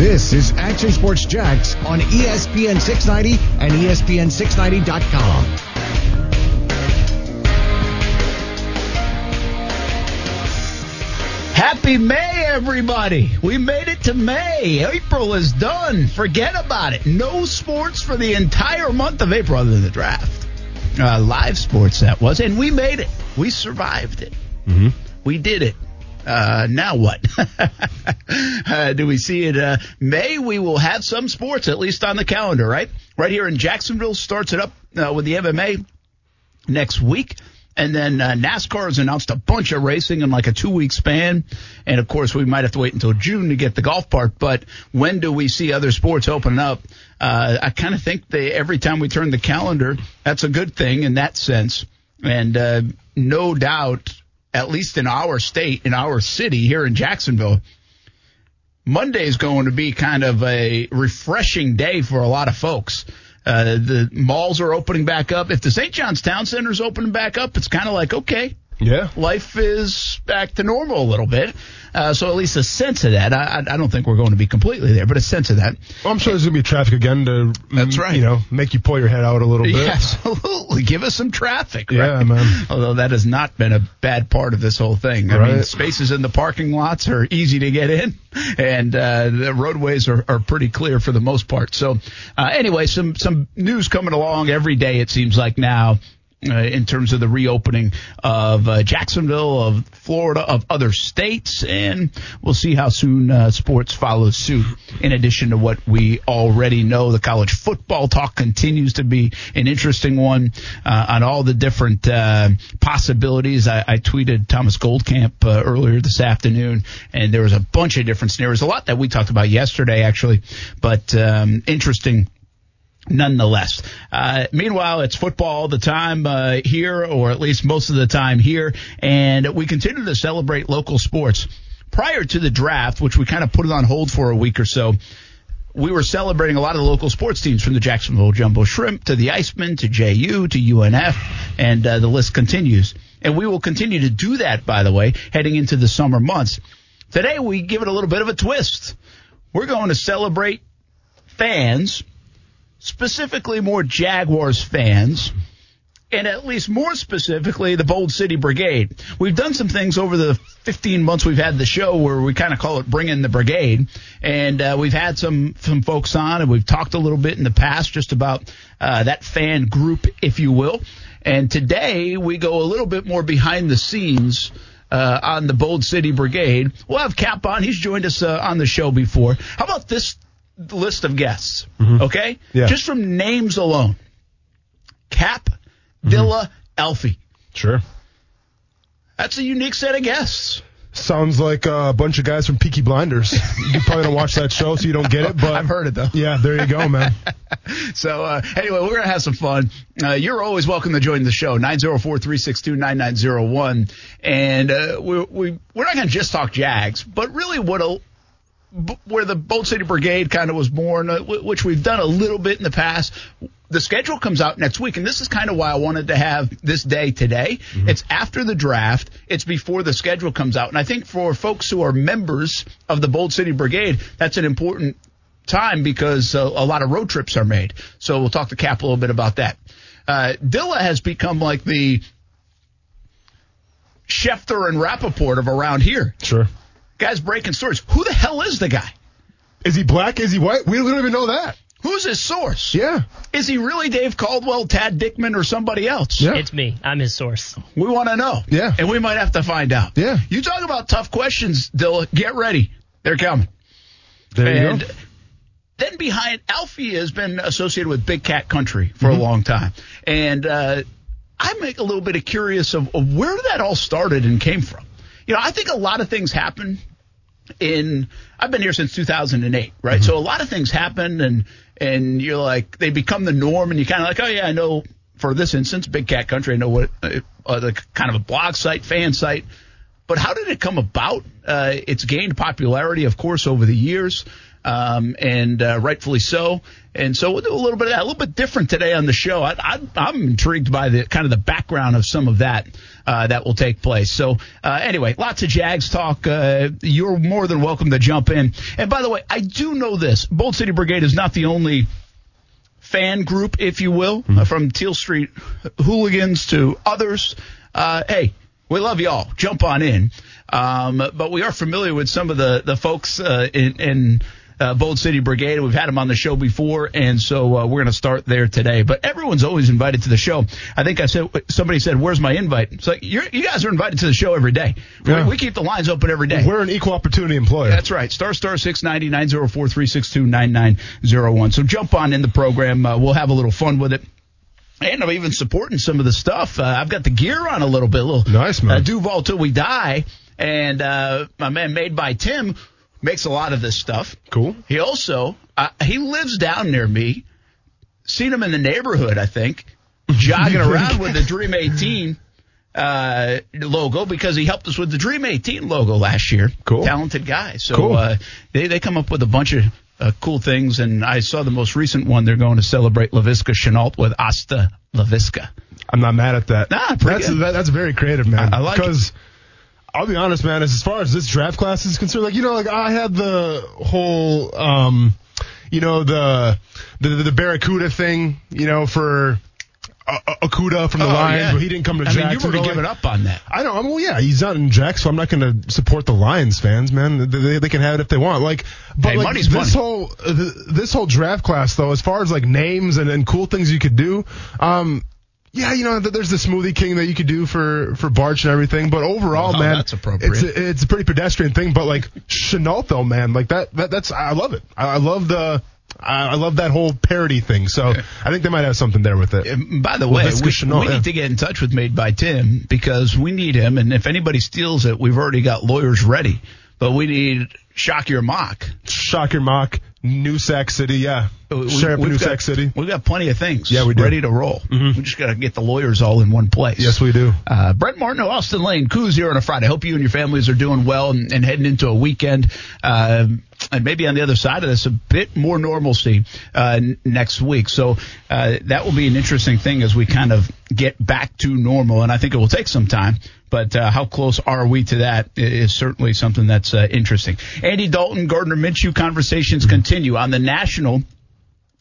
This is Action Sports Jax on ESPN 690 and ESPN690.com. Happy May, everybody. We made it to May. April is done. Forget about it. No sports for the entire month of April other than the draft. Uh, live sports, that was. And we made it. We survived it. Mm-hmm. We did it. Uh, now what? uh, do we see it? Uh, May we will have some sports at least on the calendar, right? Right here in Jacksonville starts it up uh, with the MMA next week. And then uh, NASCAR has announced a bunch of racing in like a two week span. And of course, we might have to wait until June to get the golf part. But when do we see other sports open up? Uh, I kind of think they, every time we turn the calendar, that's a good thing in that sense. And uh, no doubt, at least in our state, in our city here in Jacksonville, Monday is going to be kind of a refreshing day for a lot of folks. Uh, the malls are opening back up. If the St. John's Town Center is opening back up, it's kind of like, okay, yeah, life is back to normal a little bit. Uh, so at least a sense of that. I, I don't think we're going to be completely there, but a sense of that. Well, I'm sure there's going to be traffic again to That's right. You know, make you pull your head out a little bit. Yeah, absolutely. Give us some traffic. Yeah, man. Although that has not been a bad part of this whole thing. I Right. mean, spaces in the parking lots are easy to get in, and uh, the roadways are, are pretty clear for the most part. So, uh, anyway, some some news coming along every day. It seems like now. Uh, in terms of the reopening of uh, Jacksonville, of Florida, of other states, and we'll see how soon uh, sports follows suit. In addition to what we already know, the college football talk continues to be an interesting one uh, on all the different uh, possibilities. I, I tweeted Thomas Goldkamp uh, earlier this afternoon, and there was a bunch of different scenarios. A lot that we talked about yesterday, actually, but um, interesting nonetheless. Uh, meanwhile, it's football all the time uh, here, or at least most of the time here, and we continue to celebrate local sports. Prior to the draft, which we kind of put it on hold for a week or so, we were celebrating a lot of the local sports teams from the Jacksonville Jumbo Shrimp to the Icemen to JU to UNF, and uh, the list continues. And we will continue to do that, by the way, heading into the summer months. Today, we give it a little bit of a twist. We're going to celebrate fans specifically more Jaguars fans, and at least more specifically, the Bold City Brigade. We've done some things over the 15 months we've had the show where we kind of call it Bring in the Brigade, and uh, we've had some some folks on, and we've talked a little bit in the past just about uh, that fan group, if you will. And today we go a little bit more behind the scenes. Uh, on the Bold City Brigade. We'll have Cap on. He's joined us uh, on the show before. How about this list of guests? Okay? Yeah. Just from names alone Cap, Dilla, Alfie. Sure. That's a unique set of guests. Sounds like a bunch of guys from Peaky Blinders. You probably don't watch that show, so you don't get it. But I've heard it, though. Yeah, there you go, man. So, uh, anyway, we're going to have some fun. Uh, you're always welcome to join the show, 904-362-9901. And uh, we, we, we're not going to just talk Jags, but really what a, where the Bold City Brigade kind of was born, uh, which we've done a little bit in the past. The schedule comes out next week, and this is kind of why I wanted to have this day today. It's after the draft. It's before the schedule comes out. And I think for folks who are members of the Bold City Brigade, that's an important time because uh, a lot of road trips are made. So we'll talk to Cap a little bit about that. Uh, Dilla has become like the Schefter and Rappaport of around here. Sure. Guys breaking stories. Who the hell is the guy? Is he black? Is he white? We don't even know that. Who's his source? Yeah. Is he really Dave Caldwell, Tad Dickman, or somebody else? Yeah. It's me. I'm his source. We want to know. Yeah. And we might have to find out. Yeah. You talk about tough questions, Dilla. Get ready. They're coming. There you and go. then behind Alfie has been associated with Big Cat Country for Mm-hmm. a long time, and uh, I make a little bit of curious of, of where that all started and came from. You know, I think a lot of things happen in I've been here since 2008, right? Mm-hmm. So a lot of things happen and and you're like they become the norm and you kind of like, oh yeah, I know for this instance, Big Cat Country, I know what uh, uh, the kind of a blog site, fan site. But how did it come about? Uh, it's gained popularity, of course, over the years, um, and uh, rightfully so. And so we'll do a little bit of that, a little bit different today on the show. I, I, I'm intrigued by the kind of the background of some of that uh, that will take place. So uh, anyway, lots of Jags talk. Uh, you're more than welcome to jump in. And by the way, I do know this: Bold City Brigade is not the only fan group, if you will, uh, from Teal Street hooligans to others. Uh, hey, we love y'all. Jump on in. Um, but we are familiar with some of the, the folks uh, in, in uh, Bold City Brigade. We've had them on the show before, and so uh, we're going to start there today. But everyone's always invited to the show. I think I said somebody said, "Where's my invite?" It's like you're, you guys are invited to the show every day. We- We, keep the lines open every day. We're an equal opportunity employer. That's right. Star star six ninety nine zero four three six two nine nine zero one. So jump on in the program. Uh, we'll have a little fun with it. And I'm even supporting some of the stuff. Uh, I've got the gear on a little bit. A little Nice, man. Uh, Duval till we die. And uh, my man, made by Tim, makes a lot of this stuff. Cool. He also uh, he lives down near me. Seen him in the neighborhood, I think, jogging around with the Dream 18 uh, logo because he helped us with the Dream 18 logo last year. Cool. Talented guy. So Cool. uh, they they come up with a bunch of uh, cool things, and I saw the most recent one. They're going to celebrate Laviska Shenault with Asta Lavisca. I'm not mad at that. Nah, pretty that's that, that's very creative, man. I- I like it. because I'll be honest, man. As far as this draft class is concerned, like you know, like I had the whole, um, you know, the the the Barracuda thing, you know, for uh, Okudah from the Oh, Lions, yeah. but he didn't come to I mean, you were giving up on that. I know. I mean, well, yeah, he's not in Jack, so I'm not going to support the Lions fans, man. They, they, they can have it if they want. Like, but Hey, like this money. whole uh, this whole draft class, though, as far as like names and, and cool things you could do, um, yeah, you know, there's the Smoothie King that you could do for for Bartch and everything. But overall, Oh, man, that's appropriate. It's a, it's a pretty pedestrian thing, but like Shenault, though, man, like that, that that's I love it. I, I love the. I love that whole parody thing, so I think they might have something there with it. By the way, we, Shenault, we yeah. need to get in touch with Made by Tim because we need him. And if anybody steals it, we've already got lawyers ready. But we need Shock Your Mock. Shock your mock, New Sac City, yeah, We- Sheriff New got- Sac City. We've got plenty of things Yeah, we do. ready to roll. We just got to get the lawyers all in one place. Yes, we do. Uh, Brent Martin, Austen Lane, Coos here on a Friday. Hope you and your families are doing well and, and heading into a weekend. Uh, and maybe on the other side of this, a bit more normalcy uh, n- next week. So uh, that will be an interesting thing as we kind of get back to normal. And I think it will take some time. But uh, how close are we to that is certainly something that's uh, interesting. Andy Dalton, Gardner Minshew conversations continue on the national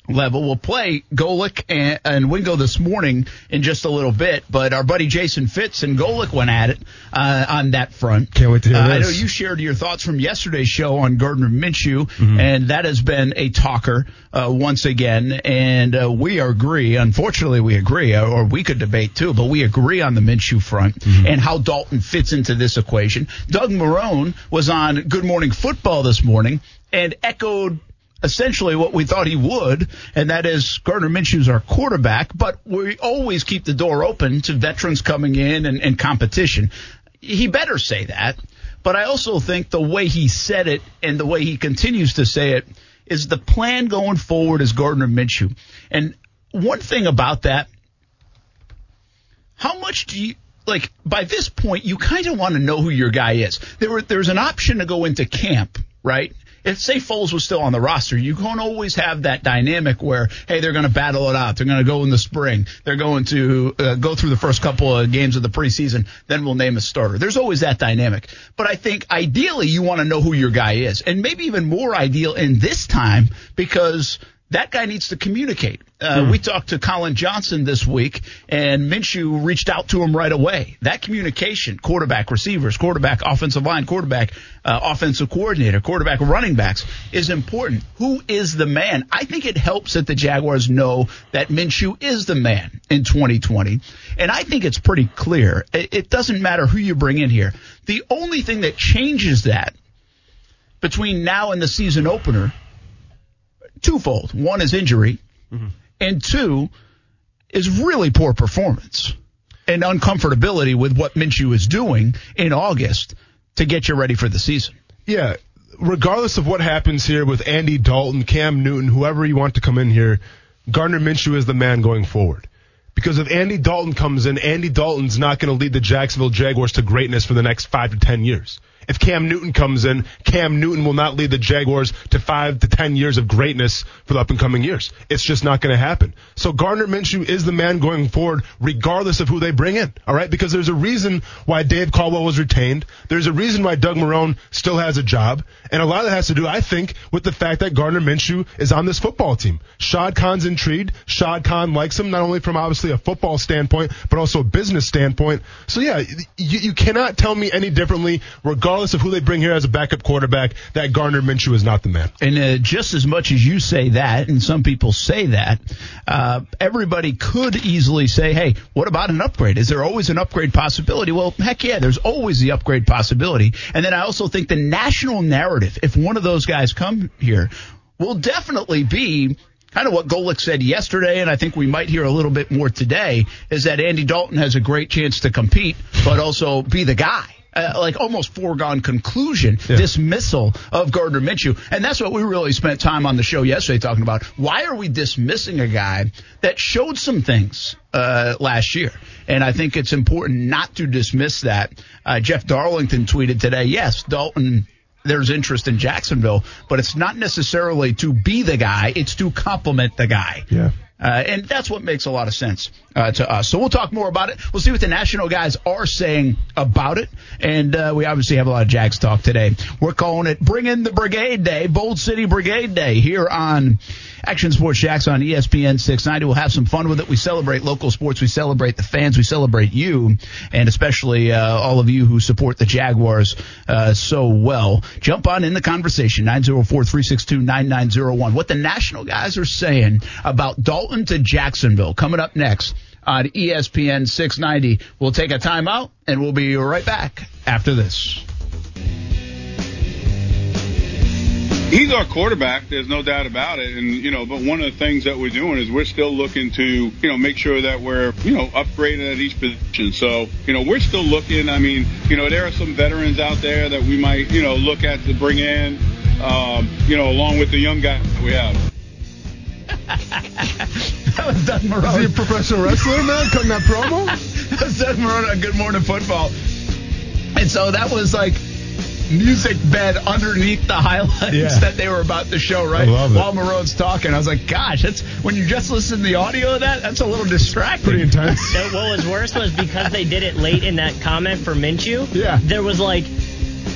level. We'll play Golic and, and Wingo this morning in just a little bit, but our buddy Jason Fitz and Golic went at it uh, on that front. Can't wait to hear Uh, I know you shared your thoughts from yesterday's show on Gardner Minshew, Mm-hmm. and that has been a talker uh, once again, and uh, we agree. Unfortunately, we agree, or or we could debate too, but we agree on the Minshew front Mm-hmm. and how Dalton fits into this equation. Doug Marrone was on Good Morning Football this morning and echoed essentially what we thought he would, and that is Gardner Minshew's our quarterback, but we always keep the door open to veterans coming in and, and competition. He better say that, but I also think the way he said it and the way he continues to say it is the plan going forward is Gardner Minshew. And one thing about that, how much do you like by this point you kind of want to know who your guy is. There were there's an option to go into camp, right? If say Foles was still on the roster, you can't always have that dynamic where hey they're going to battle it out. They're going to go in the spring. They're going to uh, go through the first couple of games of the preseason. Then we'll name a starter. There's always that dynamic. But I think ideally you want to know who your guy is, and maybe even more ideal in this time because that guy needs to communicate. Uh, We talked to Collin Johnson this week, and Minshew reached out to him right away. That communication, quarterback, receivers, quarterback, offensive line, quarterback, uh, offensive coordinator, quarterback, running backs, is important. Who is the man? I think it helps that the Jaguars know that Minshew is the man in 2020, and I think it's pretty clear. It, it doesn't matter who you bring in here. The only thing that changes that between now and the season opener twofold. One is injury, mm-hmm. and two is really poor performance and uncomfortability with what Minshew is doing in August to get you ready for the season. Yeah, regardless of what happens here with Andy Dalton, Cam Newton, whoever you want to come in here, Gardner Minshew is the man going forward. Because if Andy Dalton comes in, Andy Dalton's not going to lead the Jacksonville Jaguars to greatness for the next five to ten years. If Cam Newton comes in, Cam Newton will not lead the Jaguars to five to ten years of greatness for the up and coming years. It's just not going to happen. So Gardner Minshew is the man going forward, regardless of who they bring in. All right, because there's a reason why Dave Caldwell was retained. There's a reason why Doug Marrone still has a job, and a lot of that has to do, I think, with the fact that Gardner Minshew is on this football team. Shad Khan's intrigued. Shad Khan likes him not only from obviously a football standpoint, but also a business standpoint. So yeah, you, you cannot tell me any differently, regardless regardless of who they bring here as a backup quarterback, that Gardner Minshew is not the man. And uh, just as much as you say that, and some people say that, uh, everybody could easily say, hey, what about an upgrade? Is there always an upgrade possibility? Well, heck yeah, there's always the upgrade possibility. And then I also think the national narrative, if one of those guys come here, will definitely be kind of what Golic said yesterday, and I think we might hear a little bit more today, is that Andy Dalton has a great chance to compete, but also be the guy uh, like almost foregone conclusion yeah. dismissal of Gardner Minshew. And that's what we really spent time on the show yesterday talking about. Why are we dismissing a guy that showed some things uh, last year? And I think it's important not to dismiss that. Uh, Jeff Darlington tweeted today, yes, Dalton there's interest in Jacksonville, but it's not necessarily to be the guy, it's to complement the guy. Yeah. Uh, and that's what makes a lot of sense uh, to us. So we'll talk more about it. We'll see what the national guys are saying about it. And uh, we obviously have a lot of Jags talk today. We're calling it Bring in the Brigade Day, Bold City Brigade Day here on Action Sports Jax on ESPN 690. We'll have some fun with it. We celebrate local sports. We celebrate the fans. We celebrate you, and especially uh, all of you who support the Jaguars uh, so well. Jump on in the conversation, 904-362-9901. What the national guys are saying about Dalton to Jacksonville coming up next on ESPN 690. We'll take a timeout, and we'll be right back after this. he's our quarterback. There's no doubt about it. And you know, but one of the things that we're doing is we're still looking to you know make sure that we're you know upgraded at each position. So you know, we're still looking. I mean, you know, there are some veterans out there that we might you know look at to bring in. Um, you know, along with the young guy we have. that was Doug Marrone. Is he a professional wrestler, man? Cutting that promo? that was Doug Marrone on Good Morning Football. And so that was like music bed underneath the highlights yeah. that they were about to show, right? I love it. While Marrone's talking, I was like, gosh, that's when you just listen to the audio of that, that's a little distracting. Pretty intense. what was worse was because they did it late in that comment for Minshew. Yeah. There was like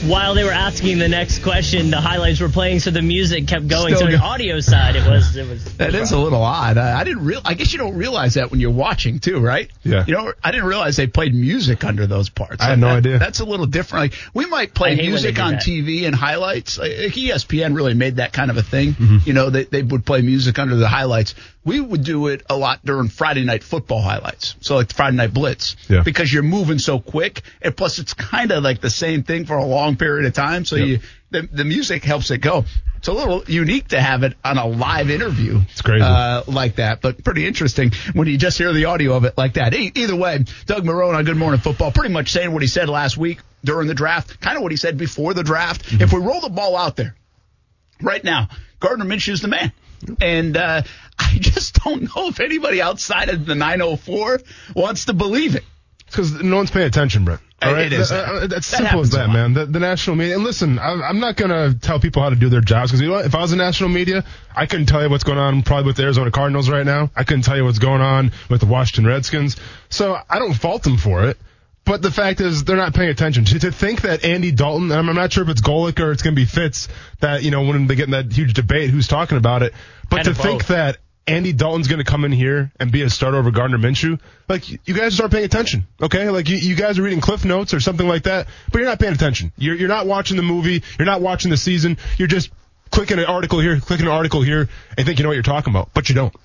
while they were asking the next question, the highlights were playing, so the music kept going. Still so, on the audio side, it was it was. That is a little odd. I, I didn't real. I guess you don't realize that when you're watching too, right? Yeah. You know, I didn't realize they played music under those parts. I had no that, idea. That's a little different. Like we might play music on that. TV and highlights. Like, ESPN really made that kind of a thing. Mm-hmm. You know, they they would play music under the highlights. We would do it a lot during Friday night football highlights. So like the Friday night blitz. Yeah. Because you're moving so quick, and plus it's kind of like the same thing for a long period of time. So yep. you the, the music helps it go. It's a little unique to have it on a live interview. It's crazy. Uh, like that, but pretty interesting when you just hear the audio of it like that. E- either way, Doug Marrone on Good Morning Football pretty much saying what he said last week during the draft, kind of what he said before the draft. Mm-hmm. If we roll the ball out there right now, Gardner Minshew's the man. And uh, I just don't know if anybody outside of the 904 wants to believe it. Because no one's paying attention, Brent. All right, it is. That, uh, that's simple as that, man. The, the, national media. And listen, I, I'm not gonna tell people how to do their jobs because you know what? If I was in national media, I couldn't tell you what's going on probably with the Arizona Cardinals right now. I couldn't tell you what's going on with the Washington Redskins. So I don't fault them for it. But the fact is, they're not paying attention. To, to think that Andy Dalton, I'm, I'm not sure if it's Golic or it's going to be Fitz, that, you know, when they get in that huge debate, who's talking about it. But and to think both. that Andy Dalton's going to come in here and be a starter over Gardner Minshew. Like, you guys aren't paying attention, okay? Like, you, you guys are reading Cliff Notes or something like that, but you're not paying attention. You're, you're not watching the movie. You're not watching the season. You're just clicking an article here, clicking an article here, and think you know what you're talking about, but you don't.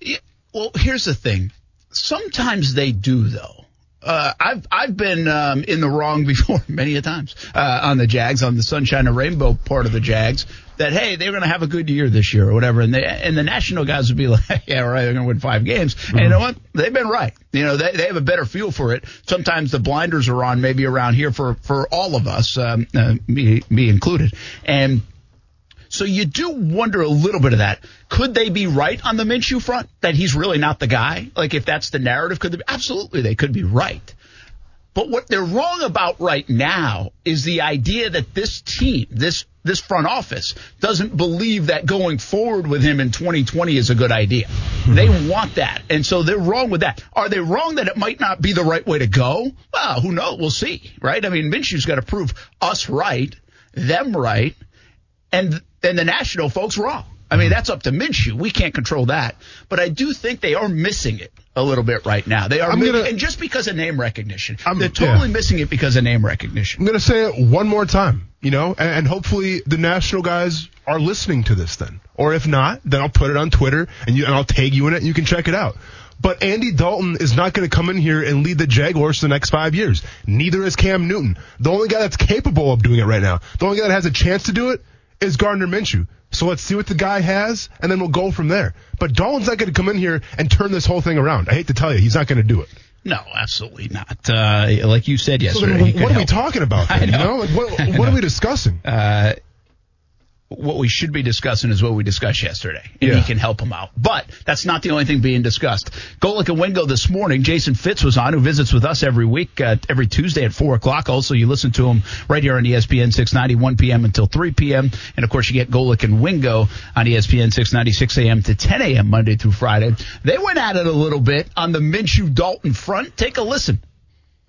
Yeah, well, here's the thing. Sometimes they do, though. Uh, I've I've been um, in the wrong before many a times uh, on the Jags on the Sunshine and Rainbow part of the Jags that hey they're going to have a good year this year or whatever, and they and the national guys would be like, yeah, right, they're going to win five games. Mm-hmm. And you know what? They've been right. You know, they they have a better feel for it. Sometimes the blinders are on, maybe around here for for all of us, um, uh, me me included, and. So you do wonder a little bit of that. Could they be right on the Minshew front that he's really not the guy? Like if that's the narrative, could they? Be? Absolutely, they could be right. But what they're wrong about right now is the idea that this team, this this front office, doesn't believe that going forward with him in 2020 is a good idea. They hmm. want that, and so they're wrong with that. Are they wrong that it might not be the right way to go? Well, who knows? We'll see, right? I mean, Minshew's got to prove us right, them right, and and the national folks wrong. I mean, hmm. that's up to Minshew. We can't control that. But I do think they are missing it a little bit right now. They are, gonna, and just because of name recognition, I'm, they're totally yeah. missing it because of name recognition. I'm going to say it one more time, you know, and, and, hopefully the national guys are listening to this then. Or if not, then I'll put it on Twitter and, you, and I'll tag you in it and you can check it out. But Andy Dalton is not going to come in here and lead the Jaguars for the next five years. Neither is Cam Newton. The only guy that's capable of doing it right now, the only guy that has a chance to do it is Gardner Minshew. So let's see what the guy has, and then we'll go from there. But Dalton's not going to come in here and turn this whole thing around. I hate to tell you, he's not going to do it. No, absolutely not. Uh, like you said yesterday. So what are we talking about? Then, know. You know? Like, what, what are we discussing? Uh, what we should be discussing is what we discussed yesterday, and yeah. he can help him out. But that's not the only thing being discussed. Golic and Wingo this morning. Jason Fitz was on, who visits with us every week, uh, every Tuesday at four o'clock. Also, you listen to him right here on ESPN 690, 1 p.m. until 3 p.m. And of course, you get Golic and Wingo on ESPN 690, 6 a.m. to 10 a.m. Monday through Friday. They went at it a little bit on the Minshew Dalton front. Take a listen.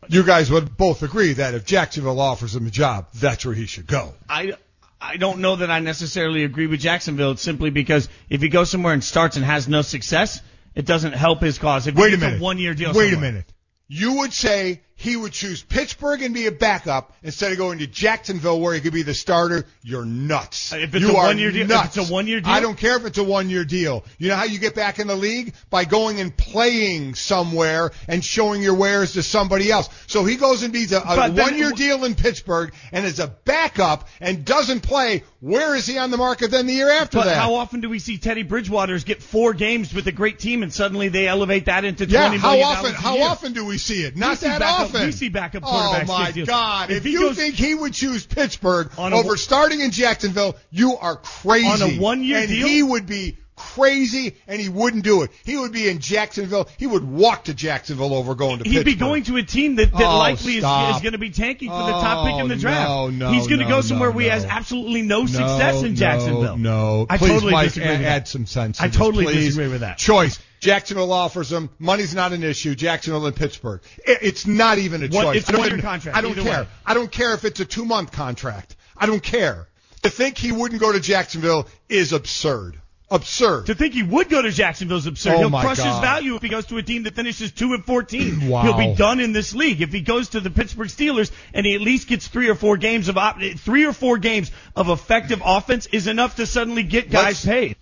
You guys would both agree that if Jacksonville offers him a job, that's where he should go. I I don't know that I necessarily agree with Jacksonville simply because if he goes somewhere and starts and has no success, it doesn't help his cause. If Wait a minute. A one year deal. Wait somewhere. a minute. You would say he would choose Pittsburgh and be a backup instead of going to Jacksonville where he could be the starter, you're nuts. Uh, if it's you a one year deal, nuts. it's a one year deal, I don't care if it's a one year deal. You know how you get back in the league by going and playing somewhere and showing your wares to somebody else. So he goes and beats a, a one year deal in Pittsburgh and is a backup and doesn't play. Where is he on the market then the year after but that? How often do we see Teddy Bridgewater's get four games with a great team and suddenly they elevate that into yeah, twenty how often? How year? often do we see it? Not that often. See backup Oh my God! If, if you goes, think he would choose Pittsburgh over a, starting in Jacksonville, you are crazy. On a one-year and deal, he would be crazy, and he wouldn't do it. He would be in Jacksonville. He would walk to Jacksonville over going to. He'd Pittsburgh. be going to a team that, that oh, likely is, is going to be tanking for the top oh, pick in the oh, draft. No, no, He's going to no, go somewhere no, where he has absolutely no success in Jacksonville. No, no. I Please, totally Mike, disagree with add that. some sense. I totally disagree with that. Choice. Jacksonville offers him. Money's not an issue. Jacksonville and Pittsburgh. It's not even a choice. it's I don't contract, I don't care. way. I don't care if it's a two month contract. I don't care. To think he wouldn't go to Jacksonville is absurd. Absurd. To think he would go to Jacksonville is absurd. Oh, He'll crush his value if he goes to a team that finishes two and fourteen. Wow. He'll be done in this league. If he goes to the Pittsburgh Steelers and he at least gets three or four games of op- three or four games of effective offense is enough to suddenly get guys Let's- paid.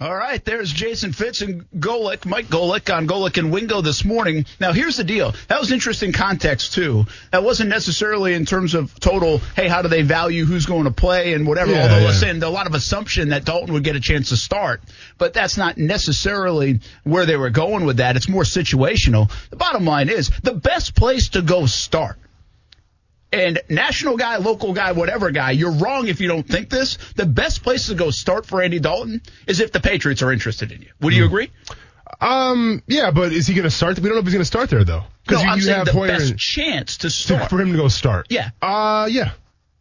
All right, there's Jason Fitz and Golic, Mike Golic on Golic and Wingo this morning. Now, here's the deal. That was interesting context, too. That wasn't necessarily in terms of total, hey, how do they value who's going to play and whatever, Yeah, although, yeah. listen, a lot of assumption that Dalton would get a chance to start. But that's not necessarily where they were going with that. It's more situational. The bottom line is the best place to go start and national guy, local guy, whatever guy, you're wrong if you don't think this. The best place to go start for Andy Dalton is if the Patriots are interested in you. Would you agree? Um, yeah, but is he going to start? We don't know if he's going to start there though. No, you, I'm you saying have the Hoyer best and- chance to to- start. for him to go start. Yeah. Uh, yeah.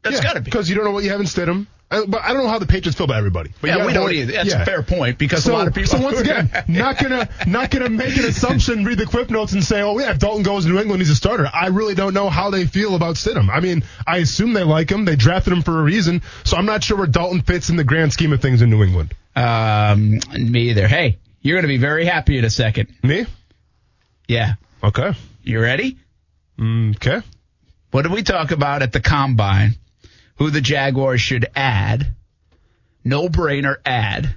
That's yeah. gotta be. because you don't know what you have in Stidham. Uh, but I don't know how the Patriots feel about everybody. But yeah, we don't either. That's yeah. a fair point because So, a lot of people. so once again, not gonna not gonna make an assumption, read the clip notes, and say, oh yeah, if Dalton goes to New England, he's a starter. I really don't know how they feel about Stidham. I mean, I assume they like him. They drafted him for a reason. So I'm not sure where Dalton fits in the grand scheme of things in New England. um, me either. Hey, you're going to be very happy in a second. Me? Yeah. Okay. You ready? Okay. What did we talk about at the combine? Who the Jaguars should add? No brainer add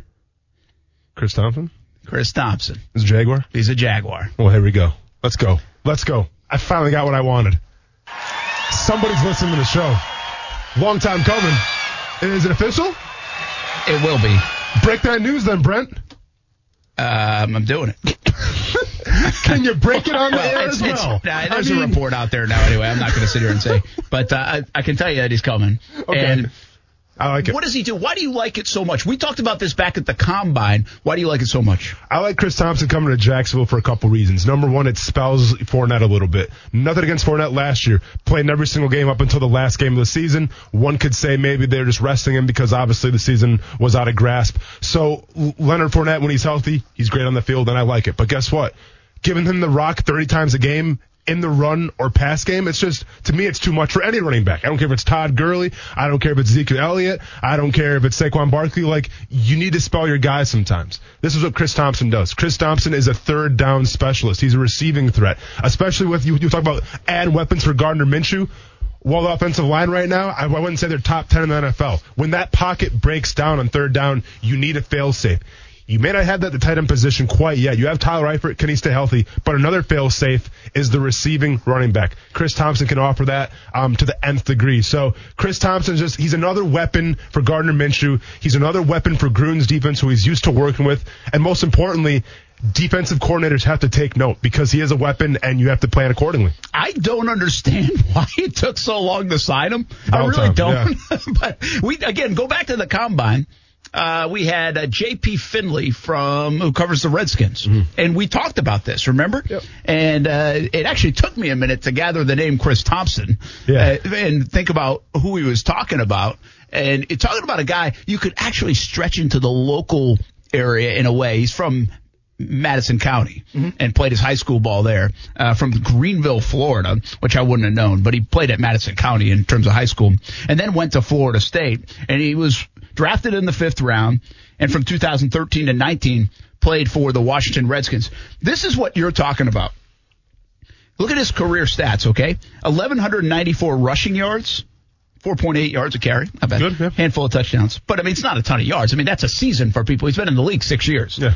Chris Thompson Chris Thompson. is a Jaguar. He's a Jaguar. Well, here we go. Let's go. Let's go. I finally got what I wanted. Somebody's listening to the show. Long time coming. Is it official? It will be. Break that news then, Brent. Um, I'm doing it. Can you break it on the air as well? there's I mean- a report out there now. Anyway, I'm not going to sit here and say, but uh, I, I can tell you that he's coming. Okay. And I like it. what does he do? Why do you like it so much? We talked about this back at the combine. Why do you like it so much? I like Chris Thompson coming to Jacksonville for a couple reasons. Number one, it spells Fournette a little bit. Nothing against Fournette last year. Played in every single game up until the last game of the season. One could say maybe they're just resting him because obviously the season was out of grasp. So Leonard Fournette, when he's healthy, he's great on the field, and I like it. But guess what? Giving him the rock 30 times a game in the run or pass game, it's just, to me, it's too much for any running back. I don't care if it's Todd Gurley. I don't care if it's Ezekiel Elliott. I don't care if it's Saquon Barkley. Like, you need to spell your guys sometimes. This is what Chris Thompson does. Chris Thompson is a third down specialist. He's a receiving threat, especially with you, you talk about add weapons for Gardner Minshew. Well, the offensive line right now, I, I wouldn't say they're top 10 in the NFL. When that pocket breaks down on third down, you need a fail safe. You may not have that the tight end position quite yet. You have Tyler Eifert. Can he stay healthy? But another fail safe is the receiving running back. Chris Thompson can offer that um, to the nth degree. So Chris Thompson just he's another weapon for Gardner Minshew. He's another weapon for Gruden's defense, who he's used to working with. And most importantly, defensive coordinators have to take note because he is a weapon, and you have to plan accordingly. I don't understand why it took so long to sign him. I really time, don't. but we again go back to the combine. Uh, we had uh, J.P. Finlay from who covers the Redskins, and we talked about this. Remember? Yep. And uh, it actually took me a minute to gather the name Chris Thompson, Yeah. uh, and think about who he was talking about. And talking about a guy you could actually stretch into the local area in a way. He's from Madison County and played his high school ball there uh, from Greenville, Florida, which I wouldn't have known, but he played at Madison County in terms of high school and then went to Florida State and he was drafted in the fifth round and from 2013 to 19 played for the Washington Redskins. This is what you're talking about. Look at his career stats, okay? 1,194 rushing yards, 4.8 yards a carry. I bet. Good, yeah. Handful of touchdowns. But I mean, it's not a ton of yards. I mean, that's a season for people. He's been in the league six years. Yeah.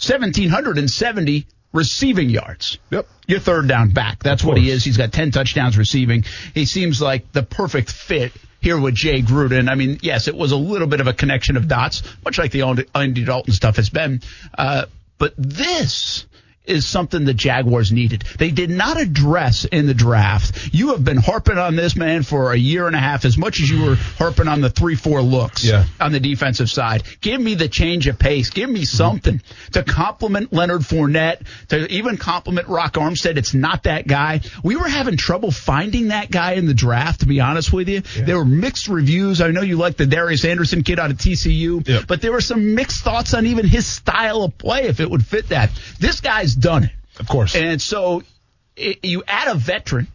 1,770 receiving yards. Yep. Your third down back. That's what he is. He's got 10 touchdowns receiving. He seems like the perfect fit here with Jay Gruden. I mean, yes, it was a little bit of a connection of dots, much like the Andy Dalton stuff has been. Uh, but this is something the Jaguars needed. They did not address in the draft. You have been harping on this man for a year and a half as much as you were harping on the three, four looks Yeah. on the defensive side. Give me the change of pace. Give me something to complement Leonard Fournette, to even compliment Rock Armstead. It's not that guy. We were having trouble finding that guy in the draft, to be honest with you. There were mixed reviews. I know you like the Darius Anderson kid out of TCU, but there were some mixed thoughts on even his style of play, if it would fit that. This guy's done it. Of course. And so it, you add a veteran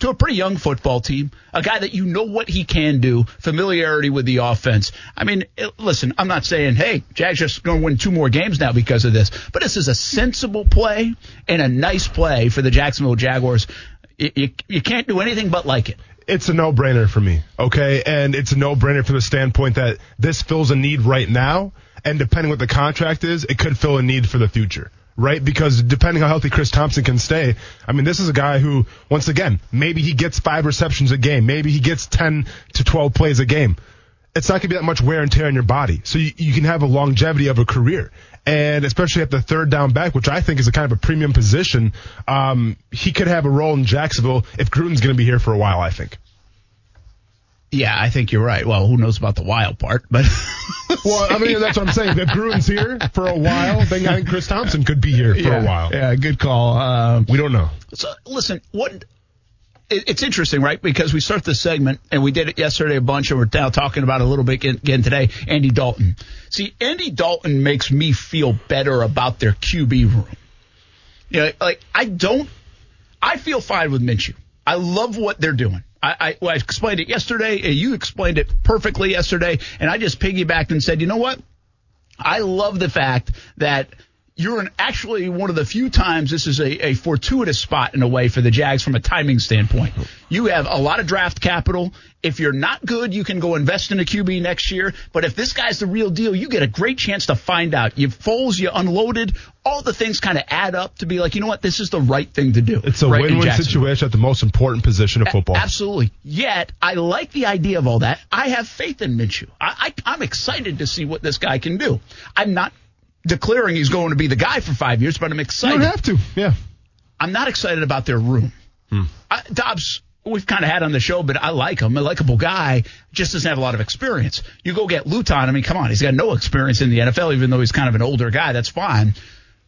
to a pretty young football team, a guy that you know what he can do, familiarity with the offense. I mean, it- listen, I'm not saying, hey, Jags just going to win two more games now because of this, but this is a sensible play and a nice play for the Jacksonville Jaguars. You, you, you can't do anything but like it. it's a no-brainer for me, okay? And it's a no-brainer from the standpoint that this fills a need right now, and depending what the contract is, it could fill a need for the future, right? Because depending how healthy Chris Thompson can stay, I mean, this is a guy who, once again, maybe he gets five receptions a game, maybe he gets 10 to 12 plays a game. It's not going to be that much wear and tear on your body, so you, you can have a longevity of a career. And especially at the third down back, which I think is a kind of a premium position, um, he could have a role in Jacksonville if Gruden's going to be here for a while, I think. Yeah, I think you're right. Well, who knows about the wild part, but Well, I mean, that's what I'm saying. If Gruden's here for a while, then I think Chris Thompson could be here for yeah, a while. Yeah, good call. Um, We don't know. So listen, what it, it's interesting, right? Because we start this segment and we did it yesterday a bunch, and we're now talking about it a little bit again- again today. Andy Dalton. See, Andy Dalton makes me feel better about their QB room. You know, like I don't. I feel fine with Minshew. I love what they're doing. I, I, well, I explained it yesterday. You explained it perfectly yesterday, and I just piggybacked and said, you know what? I love the fact that you're in actually one of the few times this is a, a fortuitous spot in a way for the Jags from a timing standpoint. You have a lot of draft capital. If you're not good, you can go invest in a QB next year. But if this guy's the real deal, you get a great chance to find out. You Foles, you unloaded, all the things kind of add up to be like, you know what, this is the right thing to do. It's a right win-win situation at the most important position of football. A- absolutely. Yet, I like the idea of all that. I have faith in Minshew. I, I, I'm excited to see what this guy can do. I'm not declaring he's going to be the guy for five years, but I'm excited. You don't have to. Yeah. I'm not excited about their room. Hmm. I, Dobbs, we've kind of had on the show, but I like him. A likable guy, just doesn't have a lot of experience. You go get Luton. I mean, come on, he's got no experience in the NFL, even though he's kind of an older guy. That's fine.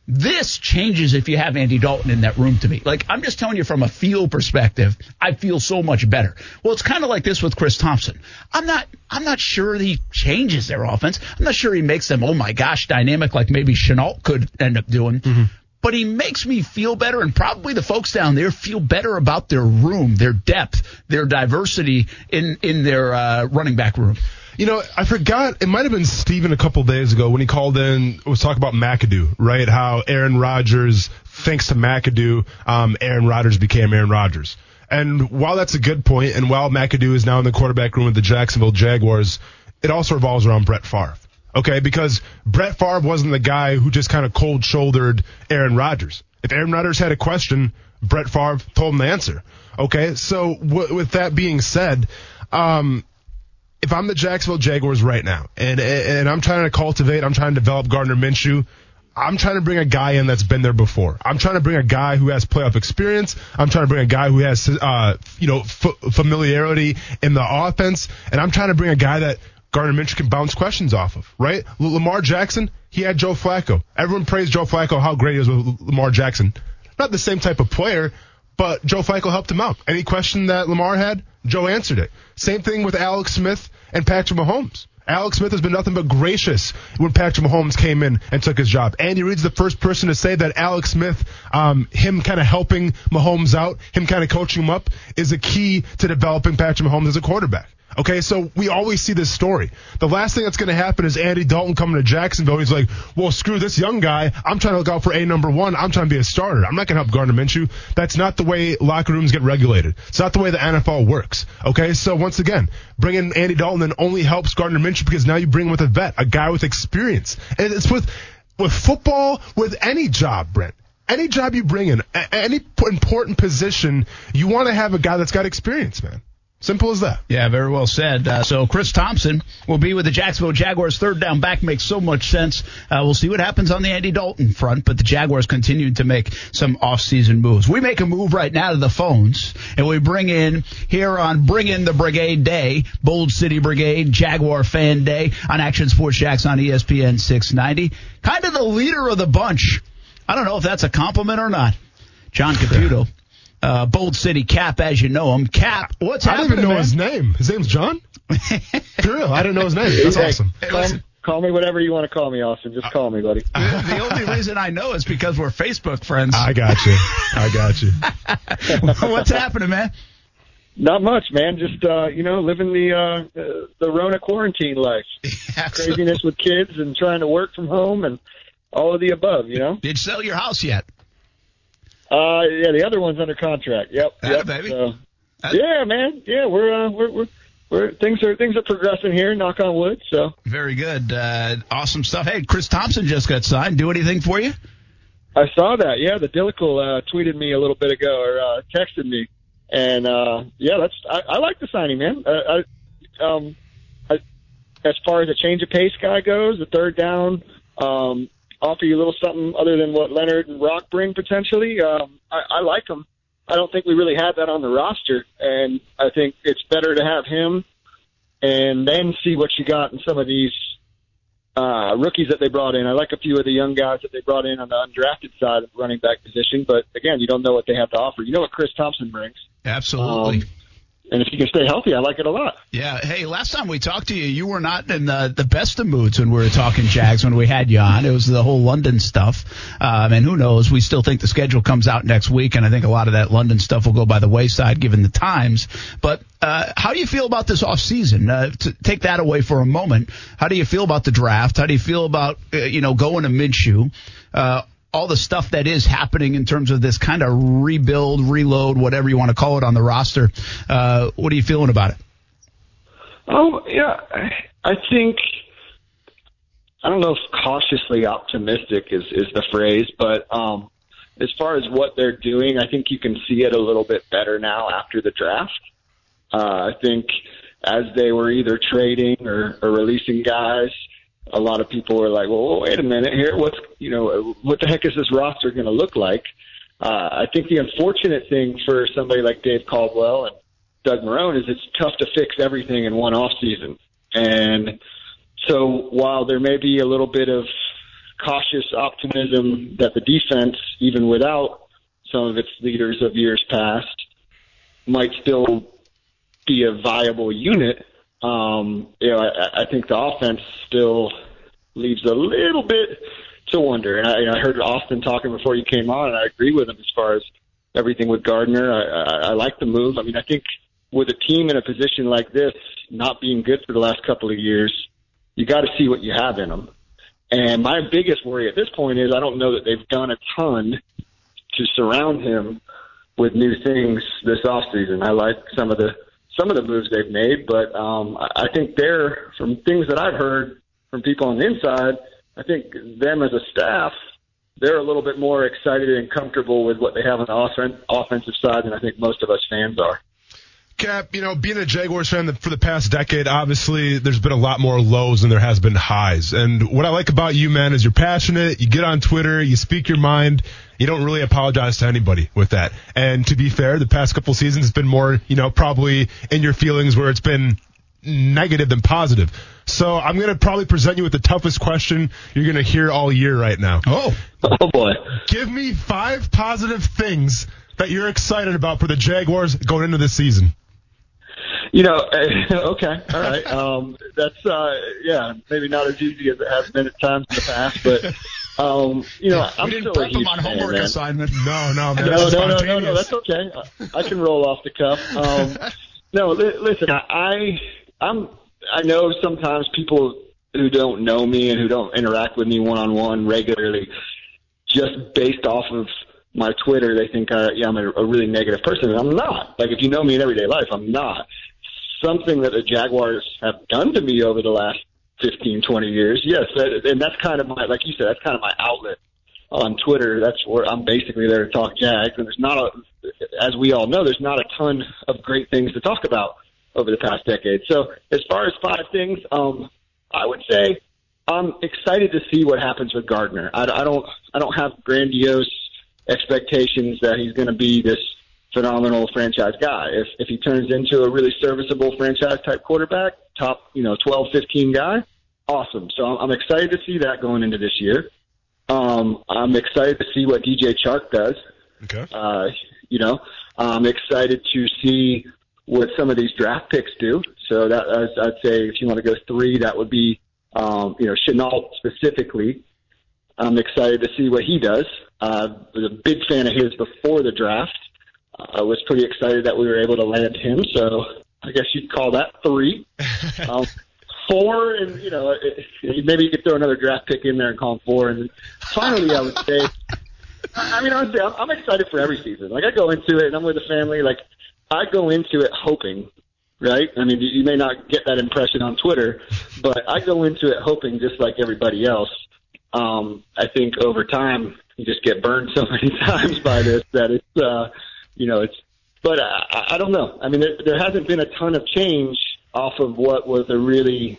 This changes if you have Andy Dalton in that room to me. Like, I'm just telling you from a feel perspective, I feel so much better. Well, it's kind of like this with Chris Thompson. I'm not, I'm not sure he changes their offense. I'm not sure he makes them, oh my gosh, dynamic like maybe Shenault could end up doing. Mm-hmm. But he makes me feel better, and probably the folks down there feel better about their room, their depth, their diversity in in their uh, running back room. You know, I forgot. It might have been Steven a couple days ago when he called in. Was talking about McAdoo, right? How Aaron Rodgers, thanks to McAdoo, um, Aaron Rodgers became Aaron Rodgers. And while that's a good point, and while McAdoo is now in the quarterback room of the Jacksonville Jaguars, it also revolves around Brett Favre. Okay, because Brett Favre wasn't the guy who just kind of cold shouldered Aaron Rodgers. If Aaron Rodgers had a question, Brett Favre told him the answer. Okay, so w- with that being said, um, if I'm the Jacksonville Jaguars right now, and and I'm trying to cultivate, I'm trying to develop Gardner Minshew. I'm trying to bring a guy in that's been there before. I'm trying to bring a guy who has playoff experience. I'm trying to bring a guy who has, uh, you know, f- familiarity in the offense, and I'm trying to bring a guy that Gardner Minshew can bounce questions off of. Right? L- Lamar Jackson, he had Joe Flacco. Everyone praised Joe Flacco how great he was with Lamar Jackson. Not the same type of player, but Joe Flacco helped him out. Any question that Lamar had, Joe answered it. Same thing with Alex Smith and Patrick Mahomes. Alex Smith has been nothing but gracious when Patrick Mahomes came in and took his job. Andy Reid's the first person to say that Alex Smith, um, him kind of helping Mahomes out, him kind of coaching him up, is a key to developing Patrick Mahomes as a quarterback. Okay, so we always see this story. The last thing that's going to happen is Andy Dalton coming to Jacksonville. He's like, well, screw this young guy. I'm trying to look out for a number one. I'm trying to be a starter. I'm not going to help Gardner Minshew. That's not the way locker rooms get regulated. It's not the way the NFL works. Okay, so once again, bringing Andy Dalton in only helps Gardner Minshew because now you bring him with a vet, a guy with experience. And it's with, with football, with any job, Brent any job you bring in, any important position, you want to have a guy that's got experience, man. Simple as that. Yeah, very well said. Uh, so Chris Thompson will be with the Jacksonville Jaguars. Third down back makes so much sense. Uh, we'll see what happens on the Andy Dalton front, but the Jaguars continue to make some off-season moves. We make a move right now to the phones, and we bring in here on Bring In the Brigade Day, Bold City Brigade, Jaguar Fan Day on Action Sports Jax on ESPN 690. Kind of the leader of the bunch. I don't know if that's a compliment or not. John Caputo uh, Bold City Cap, as you know him. Cap, what's I happening? I don't even know man? his name. His name's John. For real, I don't know his name. That's hey, awesome. Call, call, me whatever you want to call me, Austen. Just call me, buddy. the only reason I know is because we're Facebook friends. I got you. I got you. what's happening, man? Not much, man. Just uh, you know, living the uh, the Rona quarantine life. Craziness with kids and trying to work from home and all of the above. You know. Did you sell your house yet? Uh, yeah, the other one's under contract. Yep. yep. baby. So, yeah, man. Yeah, we're uh, we're we're. We're, things are things are progressing here. Knock on wood. So very good, uh, awesome stuff. Hey, Chris Thompson just got signed. Do anything for you? I saw that. Yeah, the Dillicle uh, tweeted me a little bit ago or uh, texted me, and uh, yeah, that's I, I like the signing, man. Uh, I, um, I, as far as a change of pace guy goes, the third down, um, offer you a little something other than what Leonard and Rock bring potentially. Um, I, I like him. I don't think we really had that on the roster, and I think it's better to have him and then see what you got in some of these uh, rookies that they brought in. I like a few of the young guys that they brought in on the undrafted side of the running back position, but again, you don't know what they have to offer. You know what Chris Thompson brings. Absolutely. Um, and if you can stay healthy, I like it a lot. Yeah. Hey, last time we talked to you, you were not in the, the best of moods when we were talking Jags when we had you on. It was the whole London stuff. Um, and who knows? We still think the schedule comes out next week, and I think a lot of that London stuff will go by the wayside given the times. But uh, how do you feel about this off season? Uh, to take that away for a moment, how do you feel about the draft? How do you feel about uh, you know going to Minshew? Uh, all the stuff that is happening in terms of this kind of rebuild, reload, whatever you want to call it on the roster. Uh, what are you feeling about it? Oh yeah, I think I don't know if cautiously optimistic is is the phrase, but um, as far as what they're doing, I think you can see it a little bit better now after the draft. Uh, I think as they were either trading or, or releasing guys, a lot of people were like, "Well, wait a minute here. What's you know what the heck is this roster going to look like?" Uh, I think the unfortunate thing for somebody like Dave Caldwell and Doug Marrone is it's tough to fix everything in one off season, and so while there may be a little bit of cautious optimism that the defense, even without some of its leaders of years past, might still be a viable unit um, you know, I, I think the offense still leaves a little bit to wonder. And I, I heard Austen talking before you came on, and I agree with him as far as everything with Gardner. I, I, I like the move. I mean, I think with a team in a position like this, not being good for the last couple of years, you got to see what you have in them. And my biggest worry at this point is I don't know that they've done a ton to surround him with new things this offseason. I like some of the some of the moves they've made, but um, I think they're from things that I've heard from people on the inside. I think them as a staff, they're a little bit more excited and comfortable with what they have on the offen- offensive side than I think most of us fans are. Cap, you know, being a Jaguars fan for the past decade, obviously there's been a lot more lows than there has been highs. And what I like about you, man, is you're passionate. You get on Twitter, you speak your mind. You don't really apologize to anybody with that. And to be fair, the past couple seasons has been more, you know, probably in your feelings where it's been negative than positive. So I'm going to probably present you with the toughest question you're going to hear all year right now. Oh. Oh boy. Give me five positive things that you're excited about for the Jaguars going into this season. You know, okay, all right. Um, that's uh, yeah, maybe not as easy as it has been at times in the past, but um, you know, I'm we didn't still prep a huge him on homework man. assignment. No, no, man. No, that's no, no, no, no, spontaneous. that's okay. I, I can roll off the cuff. Um, no, li- listen, I, I'm, I know sometimes people who don't know me and who don't interact with me one on one regularly, just based off of my Twitter, they think I, yeah, I'm a, a really negative person, and I'm not. Like if you know me in everyday life, I'm not. Something that the Jaguars have done to me over the last 15, 20 years, yes, that, and that's kind of my, like you said, that's kind of my outlet on Twitter. That's where I'm basically there to talk Jags, and there's not a, as we all know, there's not a ton of great things to talk about over the past decade. So as far as five things, um, I would say I'm excited to see what happens with Gardner. I, I don't, I don't have grandiose expectations that he's going to be this phenomenal franchise guy. If if he turns into a really serviceable franchise type quarterback, top you know 12, 15 guy, awesome. So I'm, I'm excited to see that going into this year. Um, I'm excited to see what DJ Chark does. Okay. Uh, you know, I'm excited to see what some of these draft picks do. So that I'd I'd say if you want to go three, that would be um, you know Shenault specifically. I'm excited to see what he does. Uh, was a big fan of his before the draft. I was pretty excited that we were able to land him. So I guess you'd call that three. um, four, and you know, it, maybe you could throw another draft pick in there and call him four. And finally, I would say, I mean, honestly, I'm, I'm excited for every season. Like I go into it, and I'm with the family. Like I go into it hoping, right? I mean, you may not get that impression on Twitter, but I go into it hoping, just like everybody else. Um, I think over time you just get burned so many times by this that it's, uh, you know, it's. But I, I don't know. I mean, there, there hasn't been a ton of change off of what was a really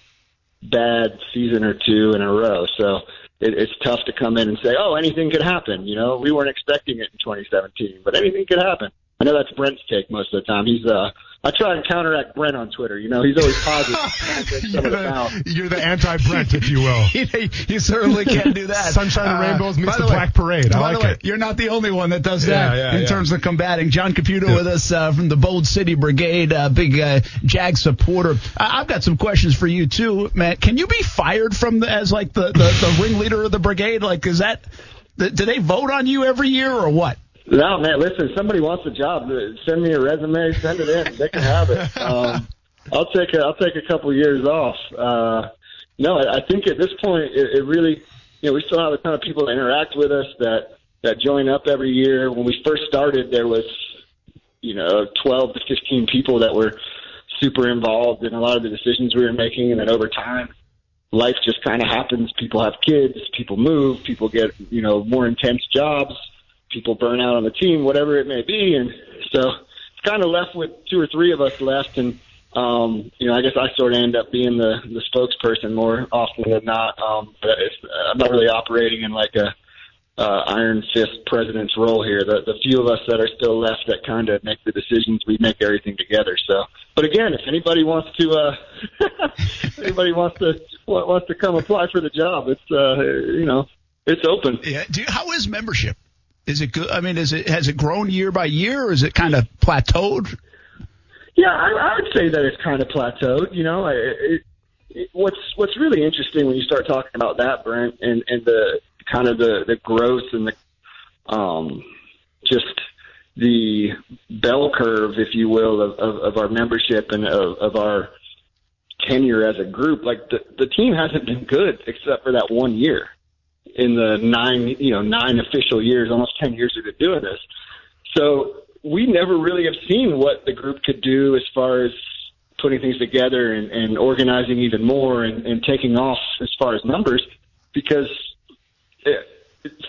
bad season or two in a row. So it, it's tough to come in and say, "Oh, anything could happen." You know, we weren't expecting it in 2017, but anything could happen. I know that's Brent's take most of the time. He's uh, I try and counteract Brent on Twitter. You know, he's always positive. you're, the, you're the anti-Brent, if you will. you certainly can't do that. Sunshine and rainbows meets the, the way, Black Parade. I like way, it. You're not the only one that does that yeah, yeah, in yeah. terms of combating. John Caputo with us uh, from the Bold City Brigade, uh, big uh, Jag supporter. I- I've got some questions for you too, man. Can you be fired from the, as like the, the, the ringleader of the brigade? Like, is that do they vote on you every year or what? No, man. Listen, somebody wants a job, send me a resume. Send it in. They can have it. Um, I'll take a, I'll take a couple years off. Uh, no, I, I think at this point it, it really, you know, we still have a ton of people that interact with us that that join up every year. When we first started, there was, you know, 12 to 15 people that were super involved in a lot of the decisions we were making, and then over time, life just kind of happens. People have kids, people move, people get, you know, more intense jobs people burn out on the team, whatever it may be. And so it's kind of left with two or three of us left. And, um, you know, I guess I sort of end up being the, the spokesperson more often than not. Um, but it's, I'm not really operating in like a, uh, iron fist president's role here. The, the few of us that are still left that kind of make the decisions, we make everything together. So, but again, if anybody wants to, uh, anybody wants to, wants to come apply for the job, it's, uh, you know, it's open. Yeah. Do how is membership? Is it good? I mean, is it has it grown year by year, or is it kind of plateaued? Yeah, I, I would say that it's kind of plateaued. You know, it, it, what's what's really interesting when you start talking about that, Brent, and and the kind of the the growth and the um just the bell curve, if you will, of, of, of our membership and of, of our tenure as a group. Like the the team hasn't been good except for that one year in the nine, you know, nine official years, almost 10 years we've been doing this. So we never really have seen what the group could do as far as putting things together and, and organizing even more and, and taking off as far as numbers because it,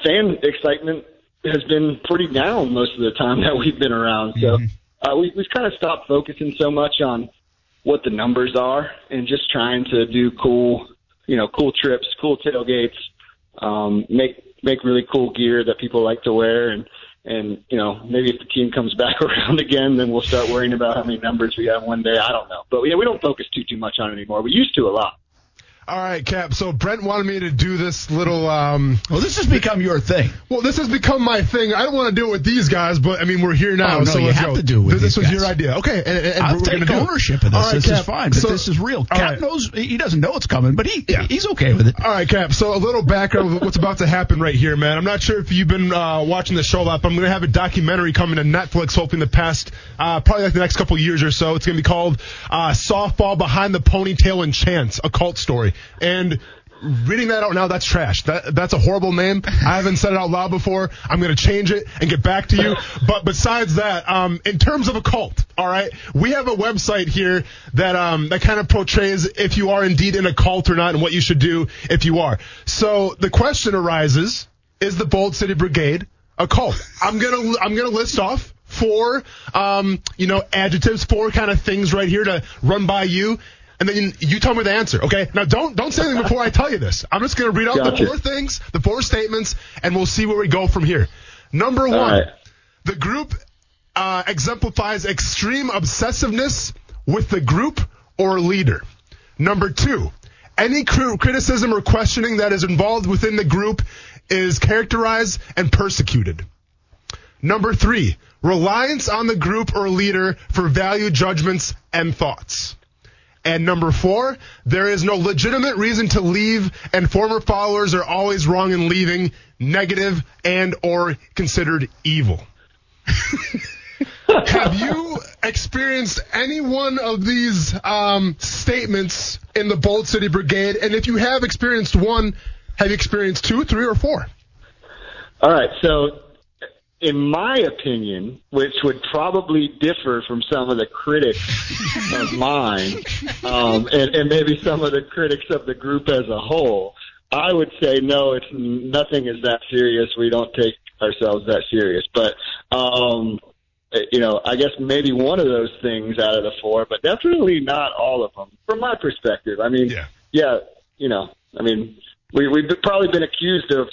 fan excitement has been pretty down most of the time that we've been around. So uh, we, we've kind of stopped focusing so much on what the numbers are and just trying to do cool, you know, cool trips, cool tailgates, um, make make really cool gear that people like to wear. And and you know maybe if the team comes back around again then we'll start worrying about how many numbers we have one day. I don't know. But yeah we don't focus too too much on it anymore. We used to a lot all right, Cap. So Brent wanted me to do this little. um Well, this has become your thing. Well, this has become my thing. I don't want to do it with these guys, but I mean, we're here now, Oh, no, so you have go. to do it with This these was guys. your idea, okay? And, and I'll we're take ownership of this. Right, this Cap. is fine, but So- this is real. Cap right. knows he doesn't know it's coming, but he Yeah. he's okay with it. All right, Cap. So a little background of what's about to happen right here, man. I'm not sure if you've been uh, watching the show a lot, but I'm going to have a documentary coming to Netflix, hopefully in the past, uh, probably like the next couple years or so. It's going to be called uh, "Softball Behind the Ponytail and Chance: A Cult Story." And reading that out now, that's trash. That that's a horrible name. I haven't said it out loud before. I'm going to change it and get back to you. But besides that, um, in terms of a cult, all right, we have a website here that um, that kind of portrays if you are indeed in a cult or not, and what you should do if you are. So the question arises: Is the Bold City Brigade a cult? I'm gonna I'm gonna list off four um, you know adjectives, four kind of things right here to run by you. And then you tell me the answer, okay? Now don't don't say anything before I tell you this. I'm just gonna read out the four things, the four statements, and we'll see where we go from here. Number one, right. the group uh, exemplifies extreme obsessiveness with the group or leader. Number two, any cr- criticism or questioning that is involved within the group is characterized and persecuted. Number three, reliance on the group or leader for value judgments and thoughts. And number four, there is no legitimate reason to leave, and former followers are always wrong in leaving, negative and or considered evil. Have you experienced any one of these um, statements in the Bold City Brigade? And if you have experienced one, have you experienced two, three, or four? all right so in my opinion which would probably differ from some of the critics of mine um, and, and maybe some of the critics of the group as a whole i would say no it's nothing is that serious we don't take ourselves that serious but um you know, I guess maybe one of those things out of the four, but definitely not all of them. From my perspective, I mean, Yeah. yeah, you know, I mean, we we've probably been accused of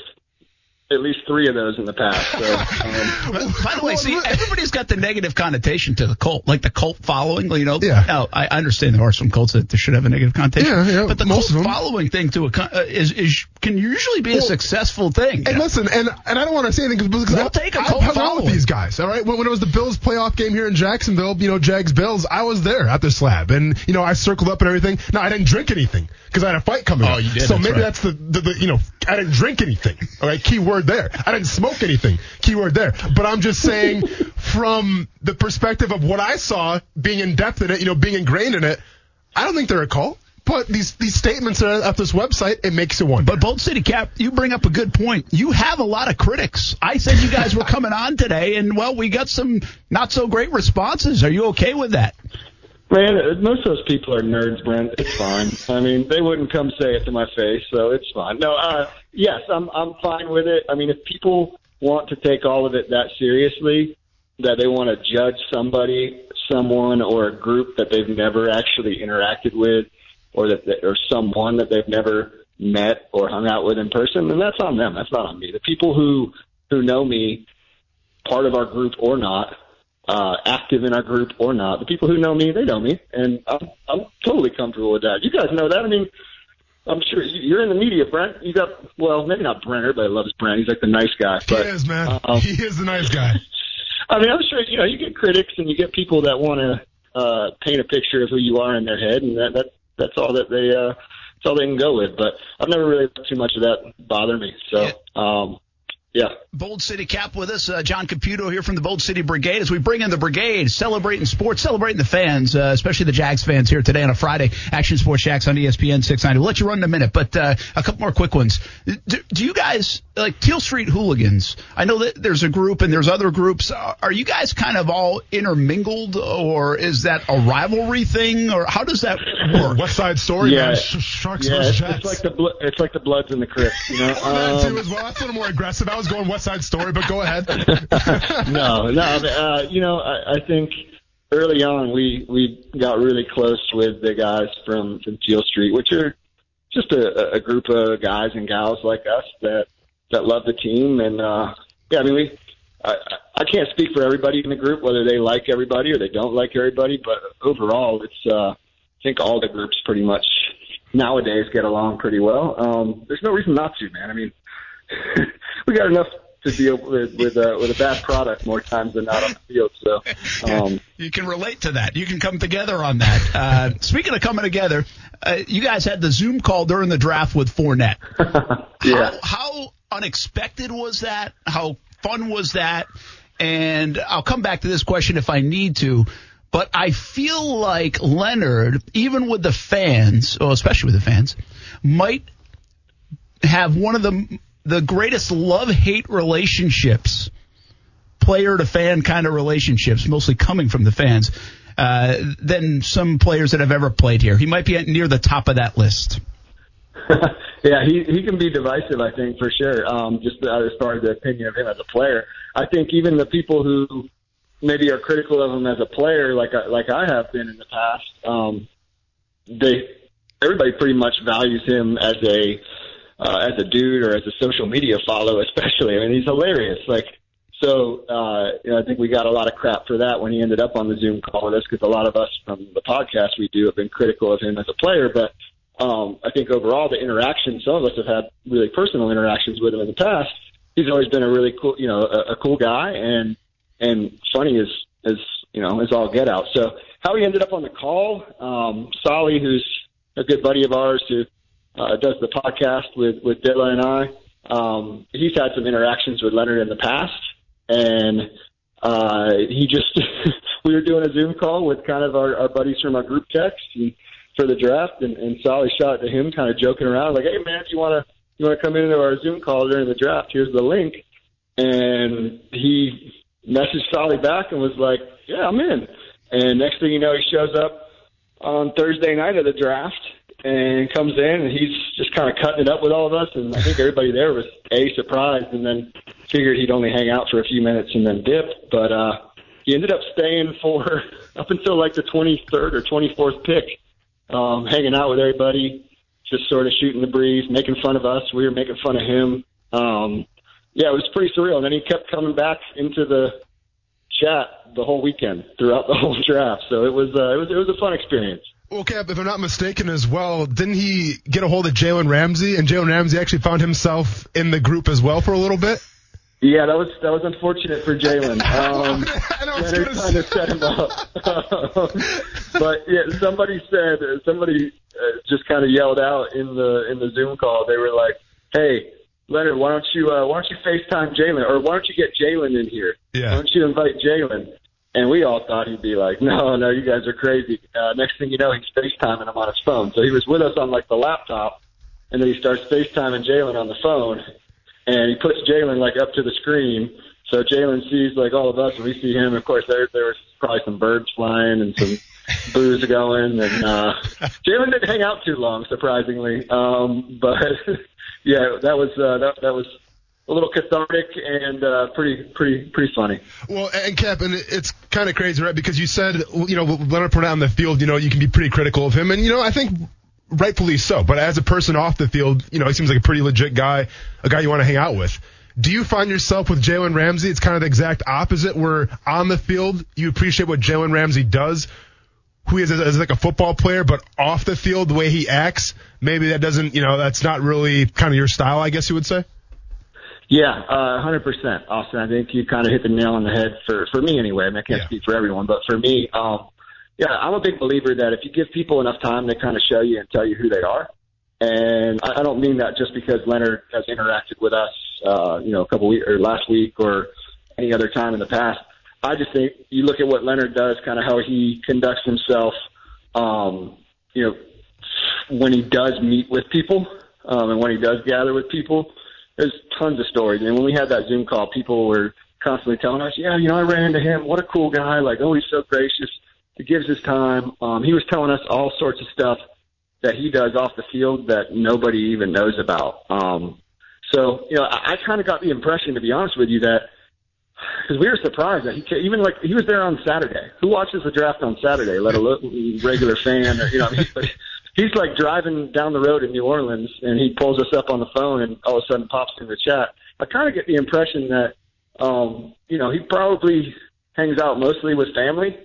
at least three of those in the past. So, um, By the way, see, everybody's got the negative connotation to the cult, like the cult following. You know, yeah. Now, I understand there are some cults that should have a negative connotation. Yeah, yeah. But the most cult following thing to a uh, is is can usually be well, a successful thing. And yeah. listen, and and I don't want to say anything because we'll I, take a cult I hung out with these guys. All right, when, when it was the Bills playoff game here in Jacksonville, you know, Jags Bills, I was there at the slab, and you know, I circled up and everything. Now I didn't drink anything because I had a fight coming. Oh, up. you did. So that's maybe right. that's the, the, the you know I didn't drink anything. All right, key word there. I didn't smoke anything. Keyword there. But I'm just saying, from the perspective of what I saw, being in depth in it, you know, being ingrained in it, I don't think they're a cult. But these these statements are at this website, it makes it one. But Bold City Cap, you bring up a good point. You have a lot of critics. I said you guys were coming on today, and well, we got some not so great responses. Are you okay with that? Man, most of those people are nerds, Brent. It's fine. I mean, they wouldn't come say it to my face, so it's fine. No, uh, yes, I'm I'm fine with it. I mean, if people want to take all of it that seriously, that they want to judge somebody, someone, or a group that they've never actually interacted with, or that they, or someone that they've never met or hung out with in person, then that's on them. That's not on me. The people who who know me, part of our group or not, uh, active in our group or not. The people who know me, they know me, and I'm I'm totally comfortable with that. You guys know that. I mean, I'm sure you're in the media, Brent. You got well, maybe not Brent. Everybody loves Brent. He's like the nice guy. But, he is, man. Um, he is the nice guy. I mean, I'm sure you know you get critics and you get people that want to uh, paint a picture of who you are in their head, and that that that's all that they uh, that's all they can go with. But I've never really let too much of that bother me. So. Yeah. Um, yeah. Bold City Cap with us. Uh, John Caputo here from the Bold City Brigade as we bring in the brigade, celebrating sports, celebrating the fans, uh, especially the Jags fans here today on a Friday. Action Sports Jax on ESPN 690. We'll let you run in a minute, but uh, a couple more quick ones. Do, do, you guys, like Teal Street Hooligans, I know that there's a group and there's other groups. Are you guys kind of all intermingled or is that a rivalry thing or how does that work? West Side Story? Yeah. Man, Sharks yeah, versus it's, Jets. it's like the bl- it's like the Bloods and the Crips, you know. that too Um, as well. That's a little more aggressive. I was going West Side Story, but go ahead. no, no. Uh, you know, I, I think early on we we got really close with the guys from from Teal Street, which are just a, a group of guys and gals like us that that love the team, and uh, yeah, I mean we. I, I can't speak for everybody in the group, whether they like everybody or they don't like everybody, but overall, it's uh, I think all the groups pretty much nowadays get along pretty well. Um, there's no reason not to, man. I mean, we got enough to deal with with, uh, with a bad product more times than not on the field. So um, you can relate to that. You can come together on that. Uh, speaking of coming together, uh, you guys had the Zoom call during the draft with Fournette. yeah. How, how unexpected was that? How fun was that? And I'll come back to this question if I need to. But I feel like Leonard, even with the fans, or especially with the fans, might have one of the the greatest love hate relationships, player to fan kind of relationships, mostly coming from the fans, uh, than some players that have ever played here. He might be near the top of that list. yeah, he he can be divisive, I think for sure. Um, just as far as the opinion of him as a player, I think even the people who maybe are critical of him as a player, like I, like I have been in the past, um, they everybody pretty much values him as a uh, as a dude or as a social media follow, especially. I mean, he's hilarious. Like, so uh, you know, I think we got a lot of crap for that when he ended up on the Zoom call with us because a lot of us from the podcast we do have been critical of him as a player, but. Um, I think overall the interaction, some of us have had really personal interactions with him in the past. He's always been a really cool, you know, a, a cool guy and, and funny as, as, you know, as all get out. So how he ended up on the call, um, Solly, who's a good buddy of ours who, uh, does the podcast with, with Dilla and I, um, he's had some interactions with Leonard in the past and, uh, he just, we were doing a Zoom call with kind of our, our buddies from our group text and, for the draft, and, and Solly shot to him, kind of joking around, like, "Hey man, do you want to you want to come into our Zoom call during the draft? Here's the link." And he messaged Solly back and was like, "Yeah, I'm in." And next thing you know, he shows up on Thursday night of the draft and comes in, and he's just kind of cutting it up with all of us. And I think everybody there was a surprised, and then figured he'd only hang out for a few minutes and then dip. But uh, he ended up staying for up until like the 23rd or 24th pick um, hanging out with everybody, just sort of shooting the breeze, making fun of us. We were making fun of him. Um, yeah, it was pretty surreal. And then he kept coming back into the chat the whole weekend throughout the whole draft. So it was uh, it was it was a fun experience. Well, Cap, if I'm not mistaken as well, didn't he get a hold of Jalen Ramsey? And Jalen Ramsey actually found himself in the group as well for a little bit? Yeah, that was that was unfortunate for Jalen. Um, Leonard kind of set him up. but yeah, somebody said somebody uh, just kind of yelled out in the in the Zoom call. They were like, "Hey, Leonard, why don't you uh, why don't you FaceTime Jalen, or why don't you get Jalen in here? Yeah. Why don't you invite Jalen?" And we all thought he'd be like, "No, no, you guys are crazy." Uh, next thing you know, he's FaceTiming him on his phone. So he was with us on like the laptop, and then he starts FaceTiming Jalen on the phone, and he puts Jalen like up to the screen. So Jalen sees like all of us, and we see him. Of course, there there was probably some birds flying and some booze going, and uh, Jalen didn't hang out too long, surprisingly. Um, but yeah, that was uh, that that was a little cathartic and uh, pretty pretty pretty funny. Well, and Cap, and it's kind of crazy, right? Because you said, you know, Leonard Fournette on the field, you know, you can be pretty critical of him, and you know, I think rightfully so. But as a person off the field, you know, he seems like a pretty legit guy, a guy you want to hang out with. Do you find yourself with Jalen Ramsey? It's kind of the exact opposite. Where on the field, you appreciate what Jalen Ramsey does, who he is as, as like a football player, but off the field, the way he acts, maybe that doesn't, you know, that's not really kind of your style, I guess you would say. Yeah, uh, 100%. Austen, I think you kind of hit the nail on the head for, for me anyway. I mean, I can't Yeah. speak for everyone, but for me, um, yeah, I'm a big believer that if you give people enough time, they kind of show you and tell you who they are. And I, I don't mean that just because Leonard has interacted with us, uh, you know, a couple weeks or last week or any other time in the past. I just think you look at what Leonard does, kind of how he conducts himself, um, you know, when he does meet with people, um, and when he does gather with people, there's tons of stories. And when we had that Zoom call, people were constantly telling us, yeah, you know, I ran into him. What a cool guy. Like, oh, he's so gracious. He gives his time. Um, he was telling us all sorts of stuff that he does off the field that nobody even knows about. Um, so, you know, I, I kind of got the impression, to be honest with you, that because we were surprised that he even like he was there on Saturday. Who watches the draft on Saturday? Let alone regular fan, or you know, he, but he's like driving down the road in New Orleans, and he pulls us up on the phone, and all of a sudden pops in the chat. I kind of get the impression that, um, you know, he probably hangs out mostly with family.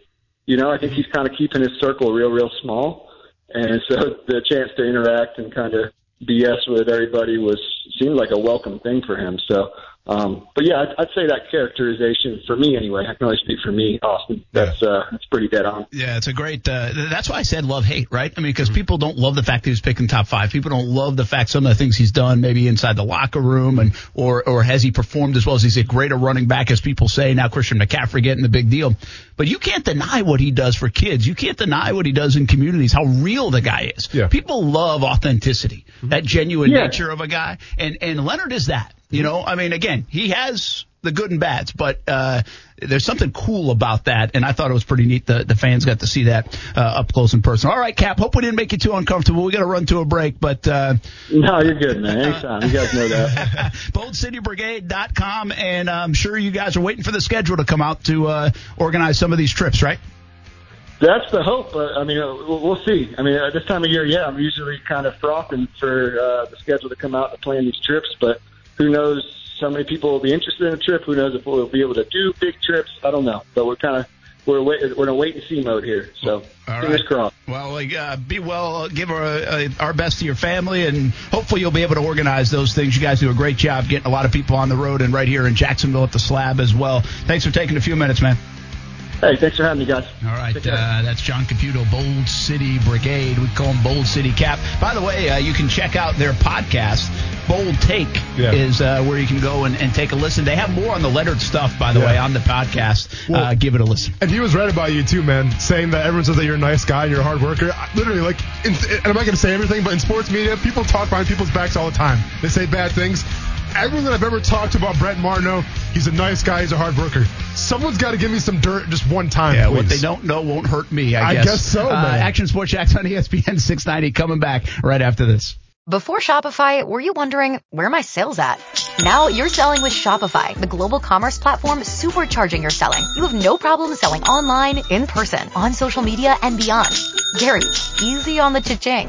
You know, I think he's kind of keeping his circle real, real small, and so the chance to interact and kind of BS with everybody was seemed like a welcome thing for him. So, um, but yeah, I'd, I'd say that characterization for me anyway. I can only speak for me, Austen. That's uh, that's pretty dead on. Yeah, it's a great. Uh, that's why I said love hate, right? I mean, because people don't love the fact that he's picking top five. People don't love the fact some of the things he's done, maybe inside the locker room, and or or has he performed as well as he's a greater running back as people say now. Christian McCaffrey getting the big deal, but you can't deny what he does for kids. You can't deny what he does in communities. How real the guy is. Yeah. People love authenticity, that genuine Yeah. nature of a guy, and and Leonard is that. You know, I mean, again, he has the good and bads, but uh, there's something cool about that, and I thought it was pretty neat. The the fans got to see that uh, up close and personal. All right, Cap. Hope we didn't make you too uncomfortable. We got to run to a break, but uh, No, you're good, man. Anytime. You guys know that. boldcitybrigade.com, and I'm sure you guys are waiting for the schedule to come out to uh, organize some of these trips, right? That's the hope. Uh, I mean, uh, we'll see. I mean, uh, this time of year, yeah, I'm usually kind of frothing for uh, the schedule to come out to plan these trips, but who knows how many people will be interested in a trip? Who knows if we'll be able to do big trips? I don't know. But we're kind of we're wait, we're in a wait and see mode here. So All fingers right. crossed. Well, uh, be well. Give our, uh, our best to your family, and hopefully you'll be able to organize those things. You guys do a great job getting a lot of people on the road, and right here in Jacksonville at the Slab as well. Thanks for taking a few minutes, man. Hey, thanks for having me, guys. All right, uh, that's John Caputo, Bold City Brigade. We call him Bold City Cap. By the way, uh, you can check out their podcast. Bold Take Yeah. is uh, where you can go and, and take a listen. They have more on the Leonard stuff, by the Yeah. way, on the podcast. Well- uh, give it a listen. And he was right about you too, man. Saying that everyone says that you're a nice guy and you're a hard worker. I- Literally, like, in, and I'm not going to say everything, but in sports media, people talk behind people's backs all the time. They say bad things. Everyone that I've ever talked to about Brett Martineau, he's a nice guy, he's a hard worker. Someone's got to give me some dirt just one time, Yeah, please. what they don't know won't hurt me, I I guess. guess so, Uh. Action Sports Jax on ESPN 690 coming back right after this. Before Shopify, were you wondering where are my sales at? Now you're selling with Shopify, the global commerce platform supercharging your selling. You have no problem selling online, in person, on social media, and beyond. Gary, easy on the cha-ching.